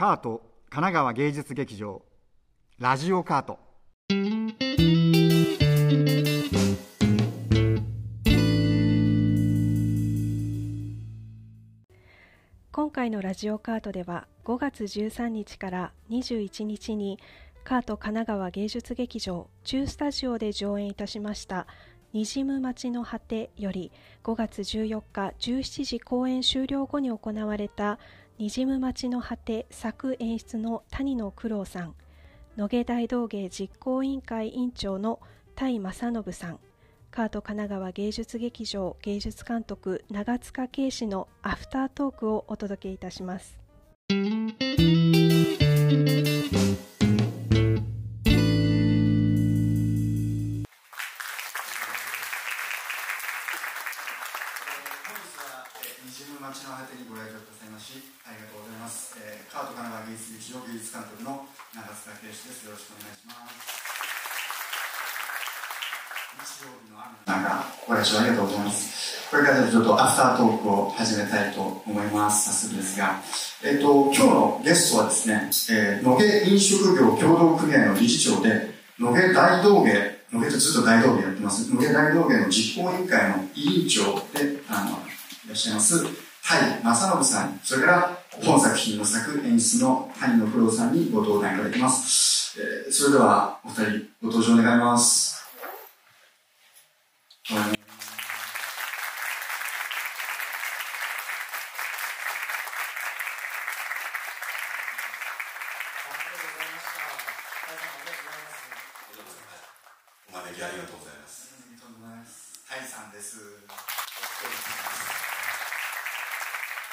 カート神奈川芸術劇場ラジオカート。今回のラジオカートでは5月13日から21日にカート神奈川芸術劇場中スタジオで上演いたしましたにじむ町の果てより5月14日17時公演終了後に行われたにじむ町の果て作演出の谷野九郎さん野毛大道芸実行委員会委員長の田井正信さんカート神奈川芸術劇場芸術監督長塚圭史のアフタートークをお届けいたします。町の果てにご来場くださいましありがとうございます、えー、カート神奈川芸術劇場芸術監督の長塚圭史です。よろしくお願いします。日曜日の雨なんかご来場ありがとうございます。これからちょっとアフタートークを始めたいと思います。早速ですがえっ、ー、と今日のゲストはですね、えー、野毛飲食業協同組合の理事長で野毛大道芸野毛とずっと大道芸やってます。野毛大道芸の実行委員会の委員長であのらっしゃいます。はい正信さん。それから本作品の作演出の谷野九郎さんにご登壇いただきます、えー、それではお二人ご登場願います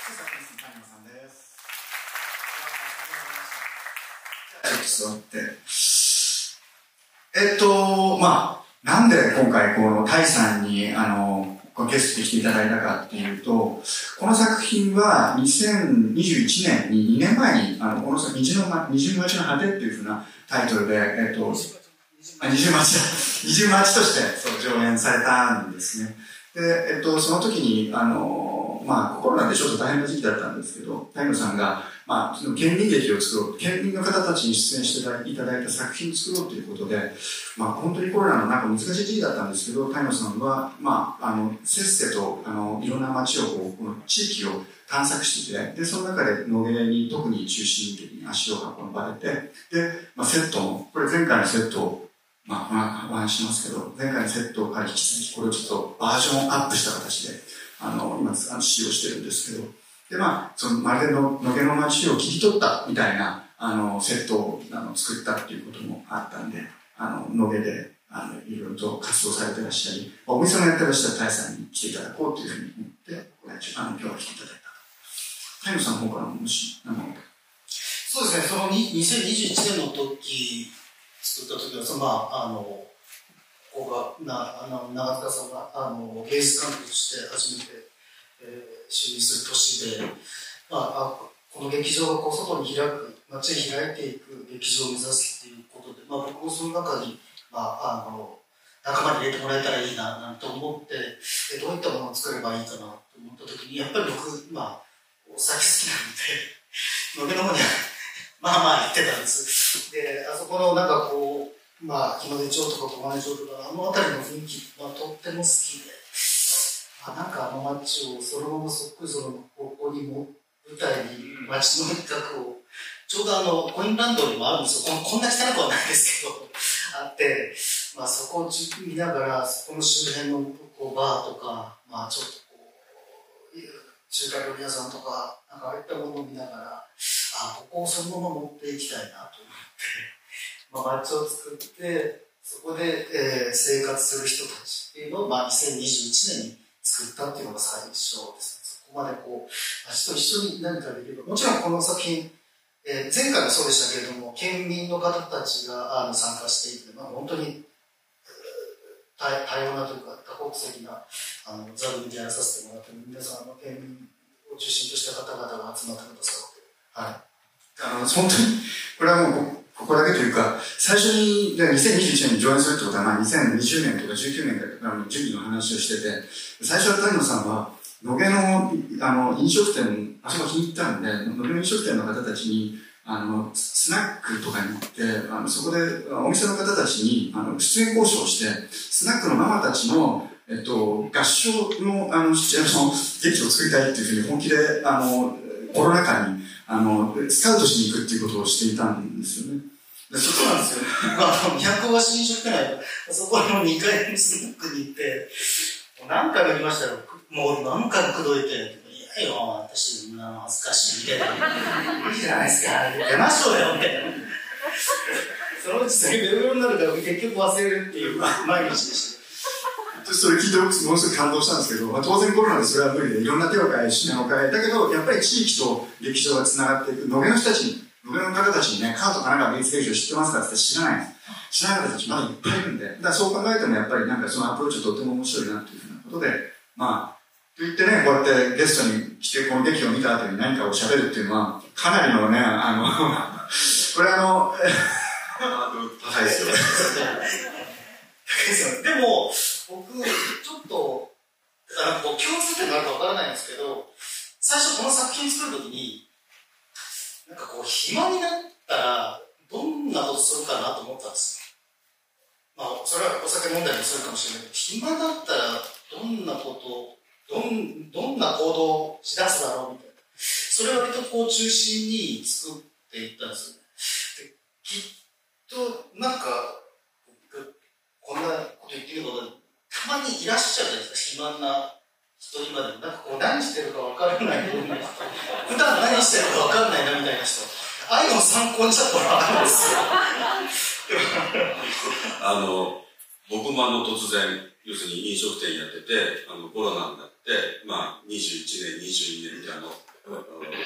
サックスの谷間さんです。じゃあ座って。えっと、まあ、なんで今回このタイさんに、あの、ゲストで来ていただいたかっていうと、この作品は2021年に2年前に、あの、この二重の、二重町の果てっていうふうなタイトルで、えっと、二重町だ。二重町としてそう上演されたんですね。で、えっと、その時に、あの、まあ、コロナでちょっと大変な時期だったんですけど、太陽さんが、まあ、その県民劇を作ろう、県民の方たちに出演していただいた作品を作ろうということで、まあ、本当にコロナの中難しい時期だったんですけど、太陽さんは、まあ、あの、せっせと、あの、いろんな街を、こう、この地域を探索してて、で、その中で野毛に特に中心的に足を運ばれて、で、まあ、セットも、これ前回のセットをまあ、お話しますけど、前回のセットから引き続き、これをちょっとバージョンアップした形で、あの、今、あの使用してるんですけど、で、まあ、その、まるでの、野毛の街を切り取ったみたいな、あの、セットをあの作ったっていうこともあったんで、あの、野毛で、あの、いろいろと活動されてらっしゃり、お店もやってらっしゃる大さんに来ていただこうというふうに思って、あの、今日は来ていただいた。太陽さんの方からもし、あの、そうですね、その2021年の時、作った時は、そのまあ、あの、ここが、な、あの、長塚さんが、あの、芸術監督として初めて、えー、就任する年で、まあ、あこの劇場がこう外に開く、街に開いていく劇場を目指すっていうことで、まあ、僕もその中に、まあ、あの、仲間に入れてもらえたらいいな、なんて思って、でどういったものを作ればいいかなと思った時に、やっぱり僕、まあ、お酒好きなんで、飲みの方にまあまあ行ってたんです。で、あそこのなんかこう、まあ、日の出町とか小金町とか、あの辺りの雰囲気はとっても好きで、まあなんかあの街をそのままそっくりそのここにも舞台に街の一角を、ちょうどあの、コインランドにもあるんですよ。ここんな汚くはないですけど、あって、まあそこを見ながら、そこの周辺のこうバーとか、まあちょっとこう、中華料理屋さんとか、なんかああいったものを見ながら、あここをそのまま持っていきたいなと思って、まあ、街を作ってそこで、えー、生活する人たちっていうのを、まあ、2021年に作ったっていうのが最初ですね。そこまでこう街と一緒に何かできるもちろんこの作品えー、前回もそうでしたけれども県民の方たちがあの参加していて、まあ、本当に多多様なというか多国籍なあの座組でやらさせてもらって皆さんの県民を中心とした方々が集まってくださってはい。あの、本当に、これはもう、ここだけというか、最初に、2021年に上演するってことは、まあ、2020年とか19年からの準備の話をしてて、最初は谷野さんは、野毛の、あの、飲食店、あそこ気に入ったんで、野毛の飲食店の方たちに、あの、スナックとかに行って、あの、そこで、お店の方たちに、あの、出演交渉して、スナックのママたちの、えっと、合唱の、あの、シチュエーション、劇を作りたいっていうふうに本気で、あの、コロナ禍に、あの、スカウトしに行くっていうことをしていたんですよね。でそうなんですよ。あの、都橋飲食店あそこの2階のスナックに行って、何回も言いましたよ。もう何回も口説いて、いやよ、私、恥ずかしいみたいな。いいじゃないですか。出ましょうよ、みたいな。そのうちそれベロベロになるから結局忘れるっていう毎日でした。それ聞いてものすごく感動したんですけど、まあ、当然コロナでそれは無理で、いろんな手を変え、視点を変え、だけど、やっぱり地域と劇場が繋がっていく、野毛の人たちに、野毛の方たちにね、カート神奈川芸術劇場知ってますかって知らないです。知らない方たちまだいっぱいいるんで、だからそう考えてもやっぱりなんかそのアプローチとても面白いなっていうふうなことで、まあ、と言ってね、こうやってゲストに来てこの劇を見た後に何かを喋るっていうのは、かなりのね、あの、これあの、高いですよ。でも、僕、ちょっと、あの共通点があるかわからないんですけど、最初この作品作るときに、なんかこう、暇になったら、どんなことするかなと思ったんですまあ、それはお酒飲んだりするかもしれないけど、暇だったら、どんなことどん、どんな行動をしだすだろうみたいな。それを割とこう中心に作っていったんですよね。きっと、なんか、こんなこと言ってることたまにいらっしゃるじゃないですか、暇な人今でも。なんかこう何してるかわからない。普段何してるかわかんないなみたいな人。ああいうのを参考にしたところあるんですよ。あの、僕もあの突然、要するに飲食店やってて、あのコロナになって、まあ21年、22年ってあの、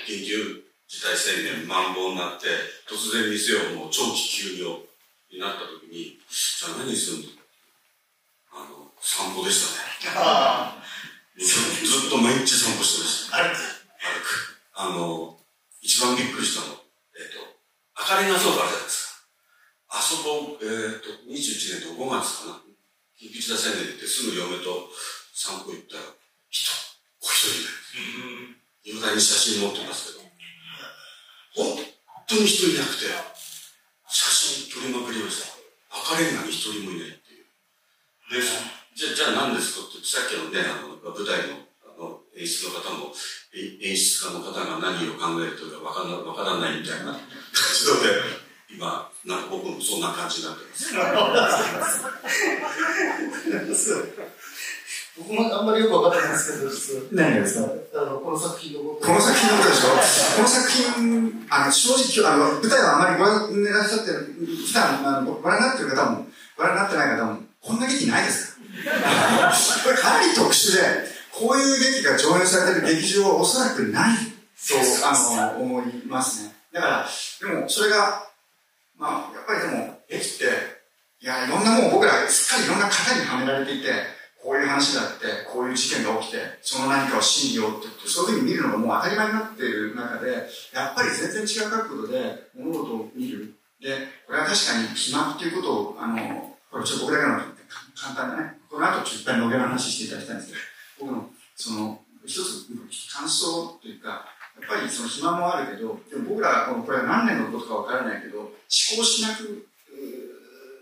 緊急事態宣言、まん防になって、突然店をもう長期休業になった時に、じゃあ何するんだ散歩でしたね。ずっと毎日散歩してました。歩く。歩く。あの、一番びっくりしたの、えっ、ー、と、赤レンガ倉庫あるじゃないですか。あそこ、えっ、ー、と、21年と5月かな。緊急事態宣言で行ってすぐ嫁と散歩行ったら、人、お一人で。いまだに写真持ってますけど、本当に人いなくて、写真撮りまくりました。赤レンガに一人もいないっていう。で、じゃ、じゃあ何ですかって、さっきのね、あの、舞台の、あの、演出の方も、演出家の方が何を考えるとかわかんな、わからないみたいな感じで、今、なんか僕もそんな感じになってます。僕もあんまりよくわかってないですけど、何がですか？あの、この作品のこの作品のことでしょ？この作品、あの、正直、あの、舞台はあんまりご覧にならっしゃってる、普段、あの、ご覧になってる方も、ご覧になってない方も、こんな劇ないですこれ これかなり特殊で、こういう劇が上演されてる劇場はおそらくないと、あの、思いますね。だから、でも、それが、まあ、やっぱりでも、劇って、いや、いろんなもう僕らすっかりいろんな型にはめられていて、こういう話があって、こういう事件が起きて、その何かを真理をってって、そういうふうに見るのがもう当たり前になっている中で、やっぱり全然違う角度で物事を見る。で、これは確かに暇っていうことを、あの、これちょっと僕だけの簡単ね、この後ちょっといっぱい野毛の話していただきたいんですけど、僕の、その、一つ感想というか、やっぱりその暇もあるけど、でも僕らこれは何年のことかわからないけど、思考しなく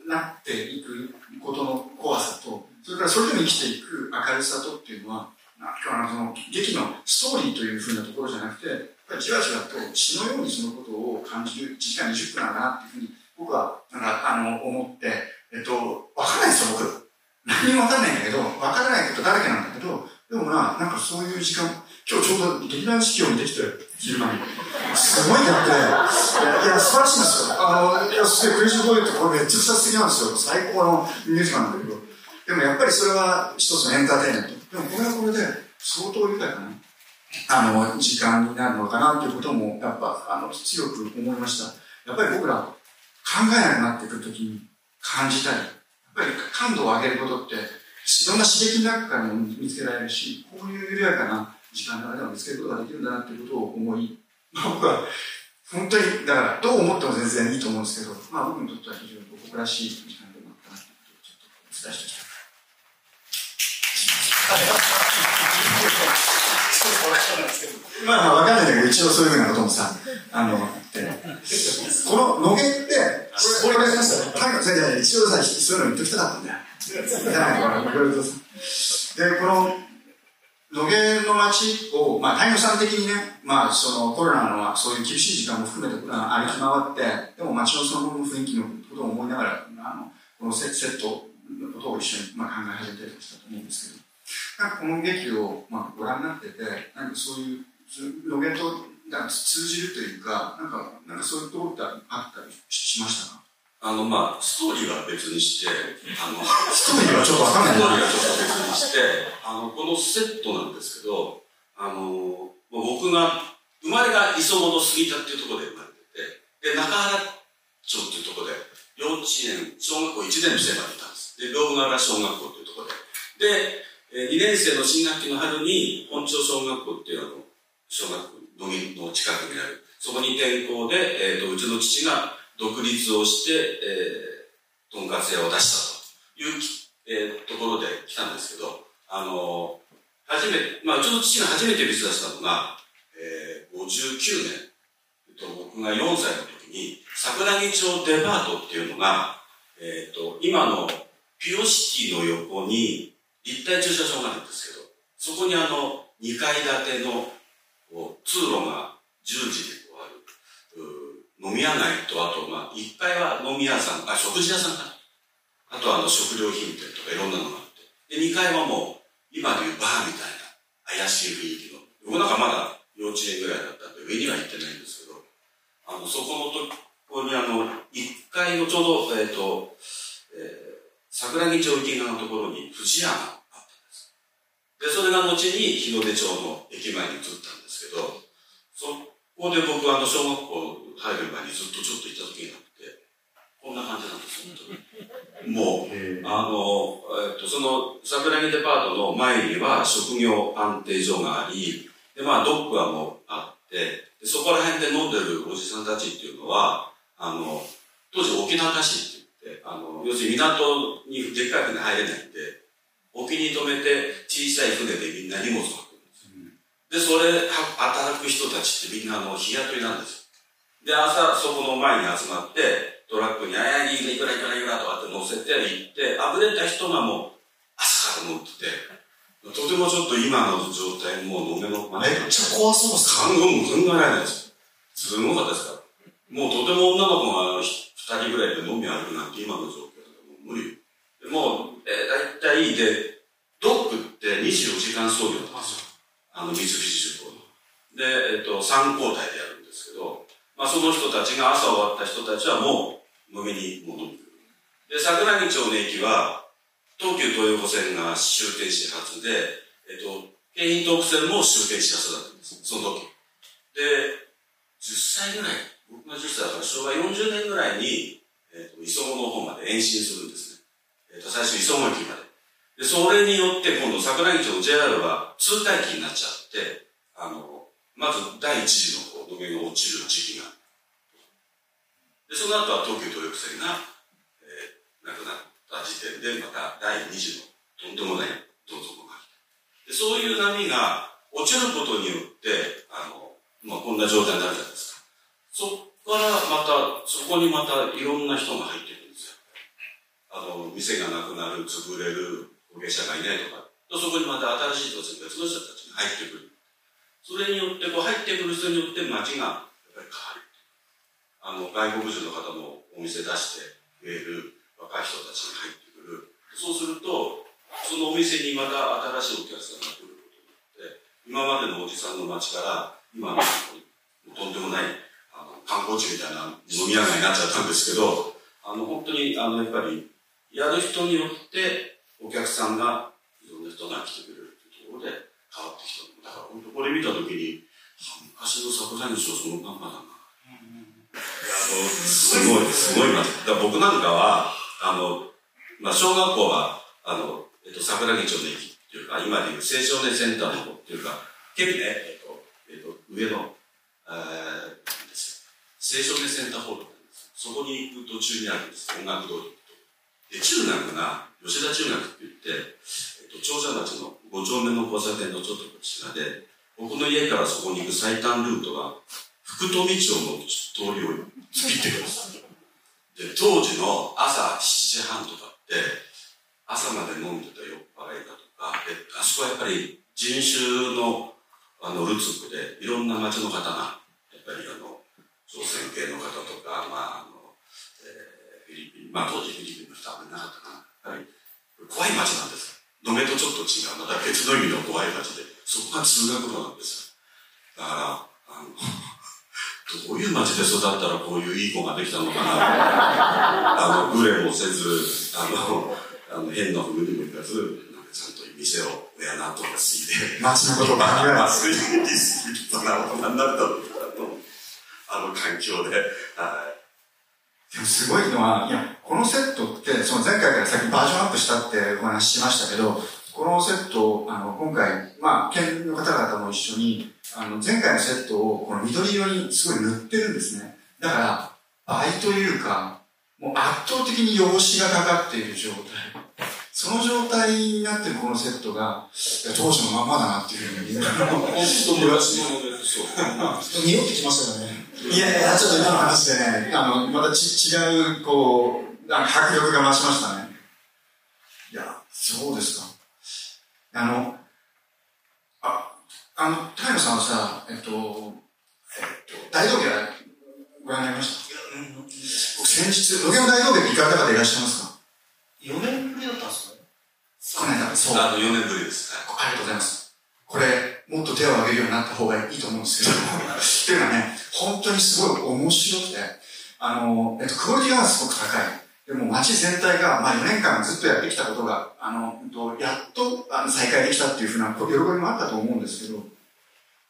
なっていくことの怖さと、それからそれでも生きていく明るさとっていうのは、なんかその劇のストーリーというふうなところじゃなくて、やっぱりじわじわと血のようにそのことを感じる1時間20分だなっていうふうに僕はなんかあの思って、えっと、わかんないですよ、僕。何もわかんないんだけど、わからないことだらけなんだけど、でもな、なんかそういう時間、今日ちょうど劇団四季を見てきて、昼間に。すごいなって、いや、素晴らしいんですよ。あの、いや、すげえクレイジーボーイってこれめっちゃくちゃ素敵なんですよ。最高のミュージカルなんだけど。でもやっぱりそれは一つのエンターテインメント。でもこれはこれで相当豊かな、あの、時間になるのかなということも、やっぱ、あの、強く思いました。やっぱり僕ら考えなくなってくるときに感じたり、やっぱり感度を上げることって、いろんな刺激の中からも見つけられるし、こういう緩やかな時間の間を見つけることができるんだなということを思い、僕は本当に、だからどう思っても全然いいと思うんですけど、まあ僕にとっては非常に僕らしい時間でもあったなということをちょっとお伝えしました。まあまあわかんないんだけど、一応そういうふうなこともさ、あの、ってこの野毛って、タイの、じゃあ一応さ、そういうの言っときたかったんだよ。で、この、野毛の街を、まあ、太陽さん的にね、まあ、そのコロナのそういう厳しい時間も含めてあ歩き回って、でも街のそのもの雰囲気のことを思いながら、あの、このセセットのことを一緒に、まあ、考え始めてきたと思うんですけど、なんかこの劇を、まあ、ご覧になってて、なんかそういう、野毛となんか通じるというか、なんか、なんかそういうところってあったりしましたか？あの、まあ、ストーリーは別にして、あの、ストーリーはちょっとわかんないストーリーはちょっと別にして、あの、このセットなんですけど、あの、僕が、生まれが磯本杉田っていうところで生まれてて、で、中原町っていうところで、幼稚園、小学校1年生までいたんです。で、両原小学校っていうところで。で、え2年生の新学期の春に、本町小学校っていうあの、小学校のの近くにある、そこに転校で、えっ、と、うちの父が独立をして、えー、とんかつ屋を出したという、えー、ところで来たんですけど、あの初めて、まあ、うちの父が初めて店出したのが、えー、59年、えっと、僕が4歳の時に、桜木町デパートっていうのが、えっ、と、今のピオシティの横に立体駐車場があるんですけど、そこにあの、2階建ての通路が10時で、飲み屋街と、あと、まあ、1階は飲み屋さん、あ、食事屋さんかな。あとはあの、食料品店とかいろんなのがあって。で、2階はもう、今でいうバーみたいな、怪しい雰囲気の。僕なんかまだ幼稚園ぐらいだったんで、上には行ってないんですけど、あの、そこのとこにあの、1階のちょうど、えっ、ー、と、えー、桜木町駅側のところに富士屋があったんです。で、それが後に日の出町の駅前に移ったんですけど、そこで僕はあの、小学校入る前にずっとちょっと行った時があって、こんな感じなんです、本当に。もう、あの、えっと、その、桜木デパートの前には職業安定所があり、で、まあ、ドッグはもうあって、でそこら辺で飲んでるおじさんたちっていうのは、あの、当時沖縄市って言って、あの、要するに港にでっかい船入れないんで、沖に止めて小さい船でみんな荷物をで。それ、働く人たちってみんなあの、日雇いなんですよ。で、朝、そこの前に集まって、トラックに、あやにいいくらいくらいくらとかって乗せて行って、あぶれた人がもう、朝から乗ってて、とてもちょっと今の状態、もう飲めのめっちゃ怖そうです考えも考えられないです。すごかったですから。もうとても女の子が二人ぐらいで飲み歩くなんて今の状況だともう無理。でもう、えー、大体で、ドックって24時間操業なんですよ。あの、三菱重工の。で、えっ、と、3交代でやるんですけど、まあその人たちが朝終わった人たちはもう飲みに戻ってくる。で、桜木町の駅は、東急東横線が終点始発で、えっと、京浜東北線も終点始発だったんです。その時。で、10歳ぐらい、僕が10歳だから昭和40年ぐらいに、えっと、磯子の方まで延伸するんですね。えっと、最初磯子駅まで。で、それによって今度桜木町の JR は通待機になっちゃって、あの、まず第一次のこう、土下が落ちる時期が。で、その後は東急東横線が、えー、なくなった時点で、また第二次のとんでもないどん底が来た。で、そういう波が落ちることによって、あの、まあ、こんな状態になるじゃないですか。そこからまた、そこにまたいろんな人が入ってくるんですよ。あの、店がなくなる、潰れる、後継者がいないとか。そこにまた新しい人たち、別の人たちが入ってくる。それによって、こう入ってくる人によって街がやっぱり変わる。あの、外国人の方もお店出して増える若い人たちが入ってくる。そうすると、そのお店にまた新しいお客さんが来ることになって、今までのおじさんの街から、今のとんでもないあの観光地みたいな飲み屋街になっちゃったんですけど、あの、本当に、あの、やっぱり、やる人によって、お客さんが、いろんな人が来てくれるっていうところで変わってきた。だから本当これ見たときに、昔の桜木町そのまんまだな。すごい、すごいな。だ僕なんかは、あの、まあ、小学校は、あの、えっと、桜木町の駅っていうか、今でいう青少年センターの方っていうか、結構ね、えっと、えっと、上の、えー、青少年センターホールなんです。そこに行く途中にあるんです。音楽通りで、中学が、吉田中学って言って、えっと、長者町の5丁目の交差点のちょっとこちらで、僕の家からそこに行く最短ルートが、福富町の通りを突きってください。で、当時の朝7時半とかって、朝まで飲んでた酔っ払いだとか、で、あそこはやっぱり人種のあのルツクで、いろんな町の方が、やっぱりあの、朝鮮系の方とか、まあ、あの、えー、フィリピン、まあ当時フィリピンの人はあんまりなかったかな。やっぱり怖い町なんです。野毛とちょっと違う、また別の意味の怖い町で、そこが通学路なんですだから、あの、どういう街で育ったらこういういい子ができたのかな。あの、グレもせず、あの、あの変な風にもいかず、なんかちゃんと店を親なんとか好きで。街のことば考えます。好きな大人になったのかと、あの環境で。はい。でもすごいのは、いや、このセットって、その前回からさっきバージョンアップしたってお話ししましたけど、このセットあの、今回、まあ、県の方々も一緒に、あの、前回のセットをこの緑色にすごい塗ってるんですね。だから、倍というか、もう圧倒的に汚しがかかっている状態。その状態になってるこのセットが、当時のままだなっていうふうに。本当に昔のものですよ。匂ってきましたよね。いやいや、ちょっと今の話でね、あの、またち違う、こう、迫力が増しましたね。いや、そうですか。あの、あ、あの、高野さんはさ、えっと、えっと、大道芸はご覧になりました？僕先日、野毛の大道芸に行かれた方いらっしゃいますか ?4 年ぶりだったんですかこの間、そう。あの、4年ぶりです。ありがとうございます。これ、もっと手を挙げるようになった方がいいと思うんですけど、っていうのはね、本当にすごい面白くて、あの、えっと、クオリティがすごく高い。でも街全体が、まあ4年間ずっとやってきたことが、あの、やっとあの再開できたっていうふうな喜びもあったと思うんですけど、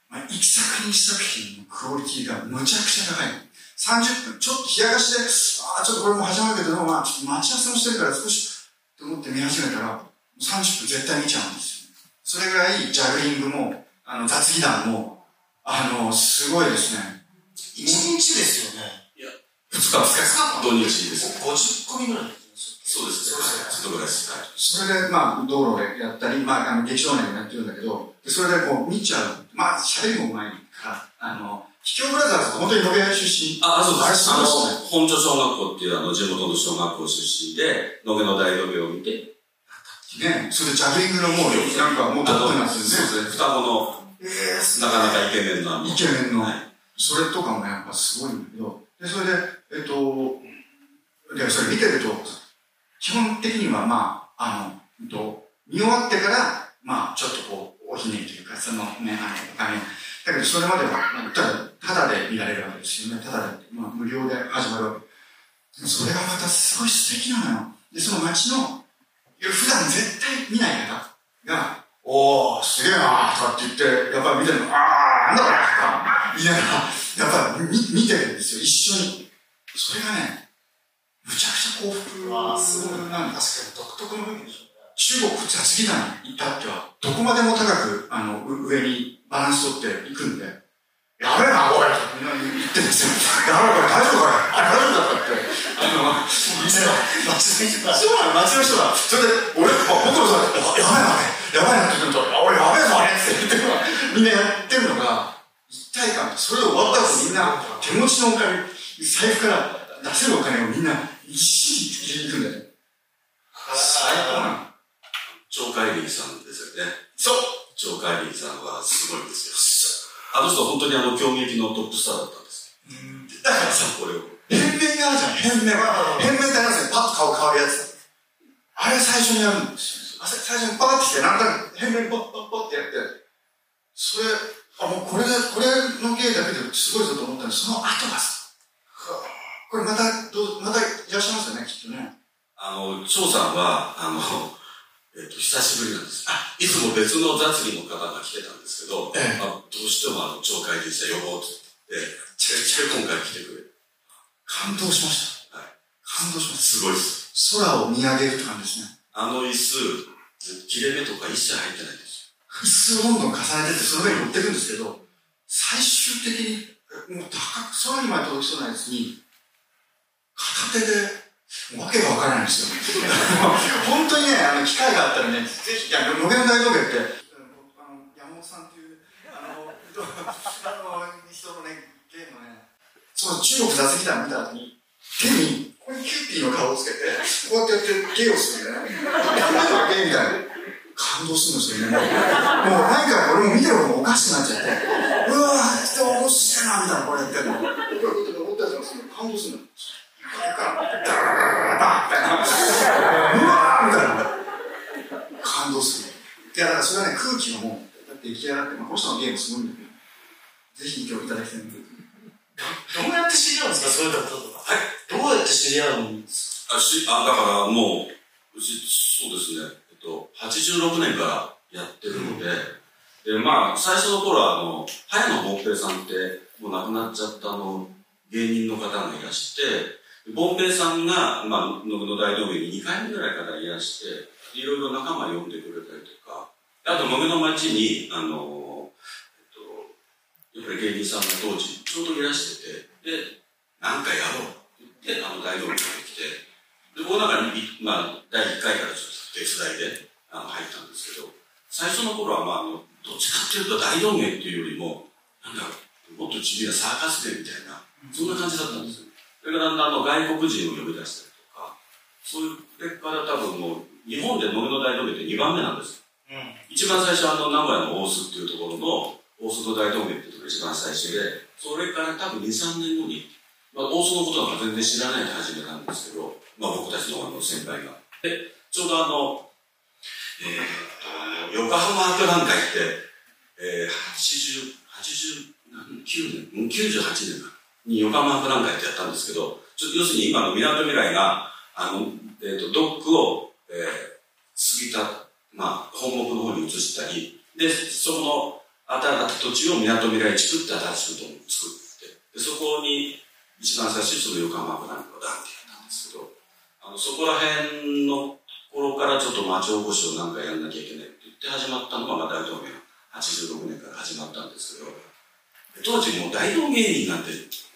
まあ、一作品一作品のクオリティがむちゃくちゃ高い。30分、ちょっと冷やかしで、ああ、ちょっとこれも始まるけど、まあ、ちょっと待ち合わせもしてるから少し、と思って見始めたら、30分絶対見ちゃうんですよ。それぐらい、ジャグリングも、あの、雑技団も、あの、すごいですね。1日ですよね。いや、2日、2日、土日です。50組ぐらい。そうです。ちょっとぐらいです。それで、まあ、道路でやったり、まあ、あの、劇場内でやってるんだけど、それでこう、見ちゃう。まあ、喋りもうまいから、あの、秘境ブラザーズ本当に野毛出身。あ、そうです。あの、本庄小学校っていうあの、地元の小学校出身で、野毛の大道芸を見て、ね、それでジャグリングのもう、なんかもうトップになってるね。そうですね。双子の、えー、なかなかイケメンな。イケメンの。はい、それとかもね、やっぱすごいんだけど、で、それで、えっと、で、それ見てると、基本的にはまあ、あの、えっと、見終わってから、まあ、ちょっとこう、おひねりというか、そのね、あの、お金だけど、それまでは、ただ、ただで見られるわけですよね。ただで、まあ、無料で始まるわけ。それがまたすごい素敵なのよ。で、その街の、普段絶対見ない方が、おー、すげえなーとかって言って、やっぱり見てるの、あー、なんだこれとか、言いながら、やっぱり見見てるんですよ、一緒に。それがね、むちゃくちゃ幸福なん確かに独特の雰囲気でしょ中国雑技団に行ったっては、どこまでも高く、あの、上にバランス取っていくんで、やべえな、おいみんな言ってるんですよ。やべえ、これ大丈夫かいあ、大丈夫だったって。あの、街の人だ。そうなの、街の人だ。それで、俺、あ、僕のさ、やばいな、やばいなって言うと、俺やべえぞ、あれって言ってみんなやってるのが、一体感。それで終わった後みんな、手持ちのお金、財布から出せるお金をみんな、一気に入れに行くんだよ。最高なの。鳥海林さんですよね。そう鳥海林さんはすごいんですよ。あの人は本当にあの、競技のトップスターだったんです。だからさ、これを。変面があるじゃん、変面。変面ってありますよ。パッと顔変わるやつ。あれ最初にやるんですよ。最初にパッてきて、なんとなく変面ポッポッポッってやって、それ、あ、もうこれで、これの芸だけですごいぞと思ったら、その後がさ、これまた、どう、またいらっしゃいますよね、きっとね。あの、張さんは、あの、えっと、久しぶりなんです。あ、いつも別の雑技の方が来てたんですけど、ええ、まあ、どうしてもあの、懲戒実者呼ぼうと言って、ちゃちゃ今回来てくれ。感動しました。はい。感動しました。すごいです。空を見上げるって感じですね。あの椅子、切れ目とか一切入ってないんですよ。椅子をどんどん重ねてって、その上に乗っていくんですけど、最終的に、もう高く、さらに前届きそうなやつに、片手で、わけがわからないんですよ。本当にね、あの、機会があったらね、ぜひ、あの、無限大道芸って、あの、山本さんっていう、あの、あの人のね、ゲームのね、その中国雑技団見た後に、手に、ここにキューピーの顔をつけて、こうやってやって芸をするみたいな。なん芸みたいな。感動するんですよね。もうなんか俺も見てる方もおかしくなっちゃって、うわー人面白いな、みたいな、こうやってるの。思ったやつがする感動するの。ダーッみたいな。うわーみたいな。感動する。いや、だからそれはね、空気がもう、出来上がって、まあ、この人の芸もすごいんだけど、ぜひ今日いただきたいんで。どうやって知り合うんですか？そういう方とか。はい。どうやって知り合うんですあしあだか？らもう、うち、そうですね、えっと、86年からやってるので、で、まあ、最初の頃は、あの、早野凡平さんって、もう亡くなっちゃったあの、芸人の方がいらして、凡平さんが、まあ、のの大道芸に2回目ぐらいからいらして、いろいろ仲間呼んでくれたりとか、あと、野毛の町に、あの、えっと、やっぱり芸人さんが当時、ちょうどいらしてて、で、なんかやろうって言って、あの、大道芸ができて、で、この中に、まあ、第1回からちょっと手伝いで、あの、入ったんですけど、最初の頃は、まあ、あの、どっちかっていうと大道芸っていうよりも、なんだろう、もっと地味なサーカス芸みたいな、そんな感じだったんですよ。それからだんだんあの外国人を呼び出したりとか、そういう、それから多分もう、日本で野毛の大道芸って2番目なんです。うん。一番最初はあの名古屋の大須っていうところの大須の大道芸っていうところが一番最初で、それから多分2、3年後に、まあ、大須のことなんか全然知らないで始めたんですけど、まあ僕たちのあの先輩が。で、ちょうどあの、えー、と、横浜博覧会って、えー、80、89年、98年かに横浜博覧会ってやったんですけど、ちょっと要するに今の港未来が、あの、えー、と、ドックを、えー、過ぎた、まあ、本木の方に移したり、で、そこの新しい土地を港未来地区って新しいと作って、で、そこに一番最初にその横浜博覧会をダンってやったんですけど、あの、そこら辺の頃からちょっと町おこしをなんかやんなきゃいけないって言って始まったのが、まあ、大道芸86年から始まったんですけど、当時もう大道芸人なんて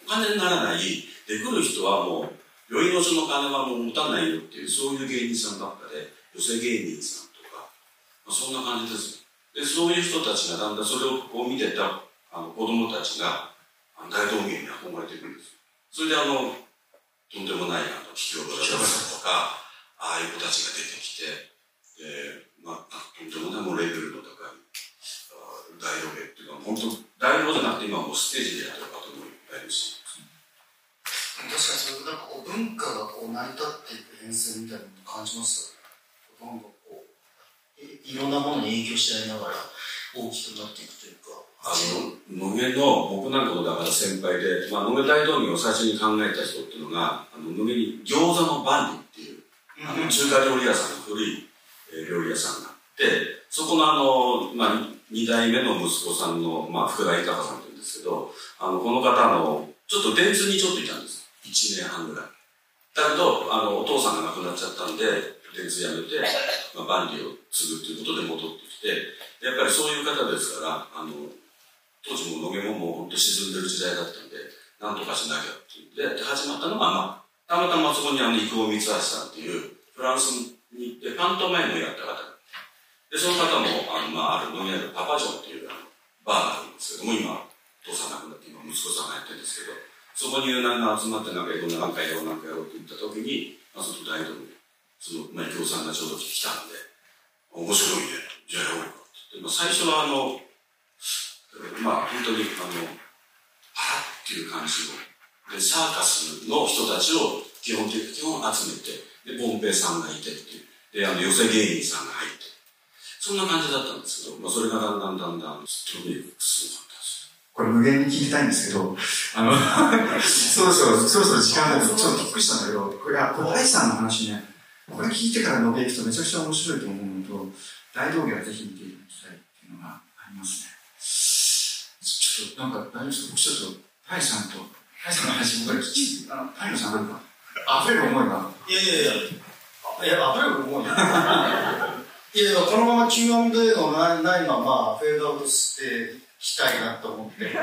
お金にならない、で来る人はもう、酔いのその金はもう持たないよっていう、そういう芸人さんばっかで、寄せ芸人さんとか、まあ、そんな感じです。で、そういう人たちがだんだんそれをこう見てたあの子供たちが、大道芸に憧れていくんです。それであの、とんでもないあの、企業家さんとか、ああいう子たちが出てきて、で、まあ、とんでもないもうレベルの高い、あ大道芸っていうか、本当大道じゃなくて今はもうステージでやってる方もいっぱいいるし、確かにそれなんかこう文化がこう成り立っていく変遷みたいなの感じます。どんどんこういいろんなものに影響し合いながら大きくなっていくというか。あの、野毛の、僕なんかのだから先輩で、まあ、野毛大道芸を最初に考えた人っていうのが、あの、野毛に餃子の万里っていう、あの、中華料理屋さん古い、えー料理屋さんがあって、そこのあの、まあ、二代目の息子さんの、まあ、福田豊さんって言うんですけど、あの、この方の、ちょっと電通にちょっといたんです。一年半ぐらい。だけど、あの、お父さんが亡くなっちゃったんで、電通辞めて、まあ、万里を継ぐっていうことで戻ってきて、やっぱりそういう方ですから、あの、当時も野毛ももう本当沈んでる時代だったんで、なんとかしなきゃっていうんで、始まったのが、まあ、たまたまそこにあの、生尾光橋さんっていう、フランスに行ってパントマイムをやった方。で、その方も、あの、まあ、ある野毛にあるパパジョンっていうあのバーがあるんですけども、今、父さん亡くなって今、息子さんがやってるんですけど、そこになんか集まってなんかいろんななんかやろうなんかやろうって言った時に、まあ、その大統領その、まあ、共産がちょうど来たんで、面白いね、じゃあやろうかって言って、まあ、最初はあの、まあ、本当に、あの、あらっていう感じを、で、サーカスの人たちを基本的に基本集めて、で、ボンペイさんがいてっていう、で、あの、寄せ芸人さんが入って、そんな感じだったんですけど、まあ、それがだんだんだんだん、とにかくすごかったです。これ無限に聞きたいんですけど、あの、そろそろ、そろそろ時間だけど、ちょっとびっくりしたんだけど、これ、これ、大さんの話ね、これ聞いてからのべ行くとめちゃくちゃ面白いと思うのと、大道芸はぜひ見ていただきたいっていうのがありますね。ちょっと、なんか、大丈夫ですか？僕ちょっと、大さんと、大さんの話、僕ら聞き、あの、太陽さんなんか、溢れる思いが、いやいやいや、いや、あふれる思うよ。いやいや、このまま Q&A のないないまま、フェードアウトしていきたいなと思って。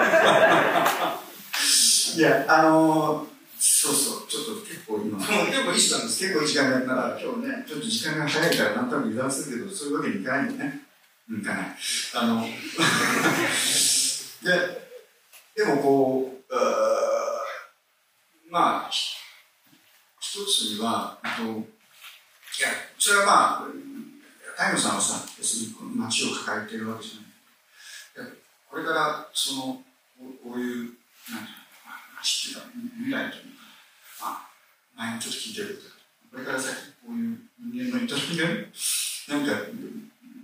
いや、あのー、そうそう、ちょっと結構今、結構いい人なんです結構いい時間だから、今日ね、ちょっと時間が早いから、なんとなく油断するけど、そういうわけにいかないよね。うんいかない。あの、で、でもこう、あまあ、一つには、といや、それはまあ、太陽さんはさ、別に街を抱えてるわけじゃない。これから、その、こういう、なんていうの、街っていうか、未来というか、まあ、前にちょっと聞いてるけど、これから先、こういう人間の営みが、なんか、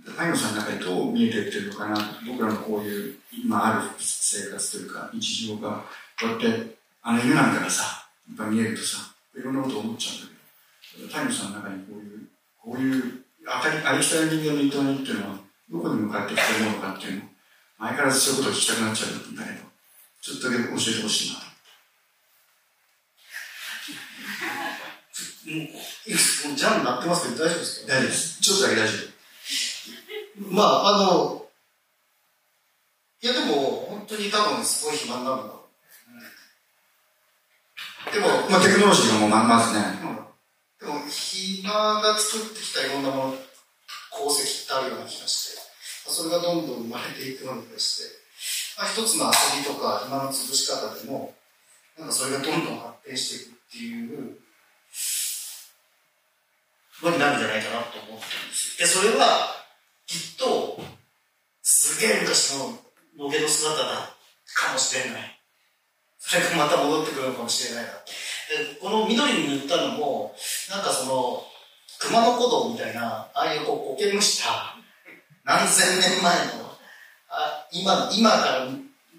太陽さんの中にどう見えてってるのかな、僕らのこういう、今ある生活というか、日常が、こうやって、あの犬なんかがさ、やっぱ見えるとさ、いろんなこと思っちゃうんだけど、太陽さんの中にこういう、こういう当たり、ありきたり人間の営みっていうのは、どこに向かってきてるのかっていうのを、前からそういうことを聞きたくなっちゃうんだけど、ちょっとだけ教えてほしいなと。もう、ジャンルなってますけど大丈夫ですか大丈夫です。ちょっとだけ大丈夫。まあ、あの、いやでも、本当に多分すごい暇になるんだ。でも、まあテクノロジーがもうままずね。でも、暇が作ってきたいろんなもの、功績ってあるような気がして、それがどんどん生まれていくのに対して、まあ、一つの遊びとか暇の潰し方でも、なんかそれがどんどん発展していくっていうのになるんじゃないかなと思ってるんですよ。で、それは、きっと、すげえ昔の野毛の姿だかもしれない。それがまた戻ってくるのかもしれないな。で、この緑に塗ったのも、なんかその、熊野古道みたいな、ああいうこう苔むした何千年前の、あ今、今から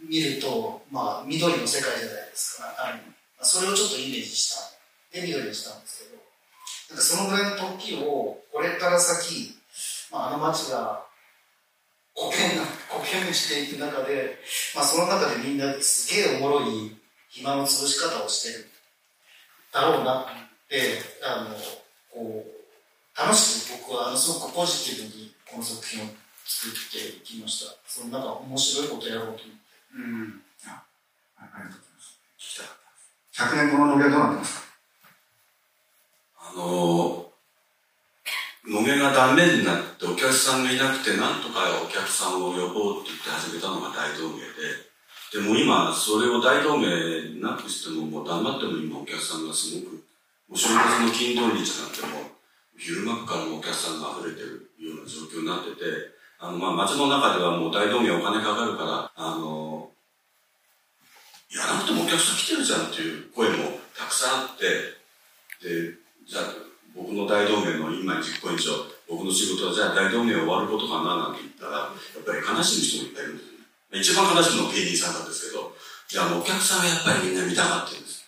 見ると、まあ、緑の世界じゃないですか。あそれをちょっとイメージした。で、緑にしたんですけど、なんかそのぐらいの時を、これから先、まあ、あの街が苔、苔むしていく中で、まあ、その中でみんなすげえおもろい暇の潰し方をしてるだろうなって、あの、こう、楽しく僕はあのすごくポジティブにこの作品を作っていきました。そのなんか面白いことやろうと思って。うん。あありがとうございます。聞きたかった100年後の野毛はどうなってますか？あの野毛がダメになってお客さんがいなくてなんとかお客さんを呼ぼうって言って始めたのが大道芸ででも今それを大道芸なくしてももう黙っても今お客さんがすごくお正月の金土日なんても昼間からもお客さんが溢れてるような状況になっててあのまあ街の中ではもう大道芸お金かかるからあのやらなくてもお客さん来てるじゃんっていう声もたくさんあってでじゃあ僕の大道芸の今実行委員長、僕の仕事はじゃあ大道芸終わることかななんて言ったら、やっぱり悲しむ人もいっぱいいるんです。一番悲しむのは芸人さんなんですけど、じゃあお客さんがやっぱりみんな見たがってるんです。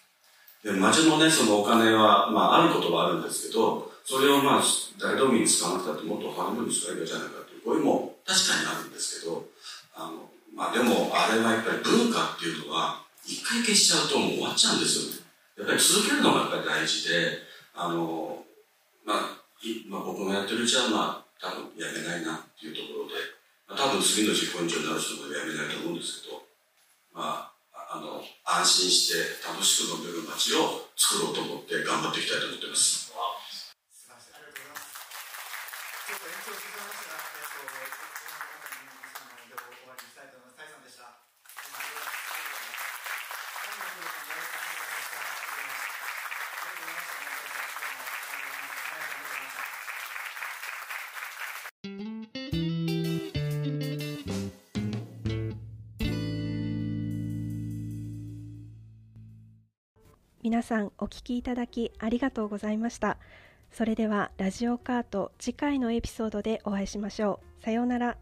で、町のね、そのお金は、まああることはあるんですけど、それをまあ大道芸に使わなくたってもっと他のに使えばいいじゃないかという声も確かにあるんですけど、あの、まあでもあれはやっぱり文化っていうのは、一回消しちゃうともう終わっちゃうんですよね。やっぱり続けるのがやっぱり大事で、あの、まあ、まあ、僕もやってるうちは、まあ、多分やめないなっていうところで、まあ、多分次の実行委員長になる人もやめないと思うんですけど、まあ、あの、安心して楽しく飲める街を作ろうと思って頑張っていきたいと思ってます。さんお聞きいただきありがとうございました。それではラジオカート次回のエピソードでお会いしましょう。さようなら。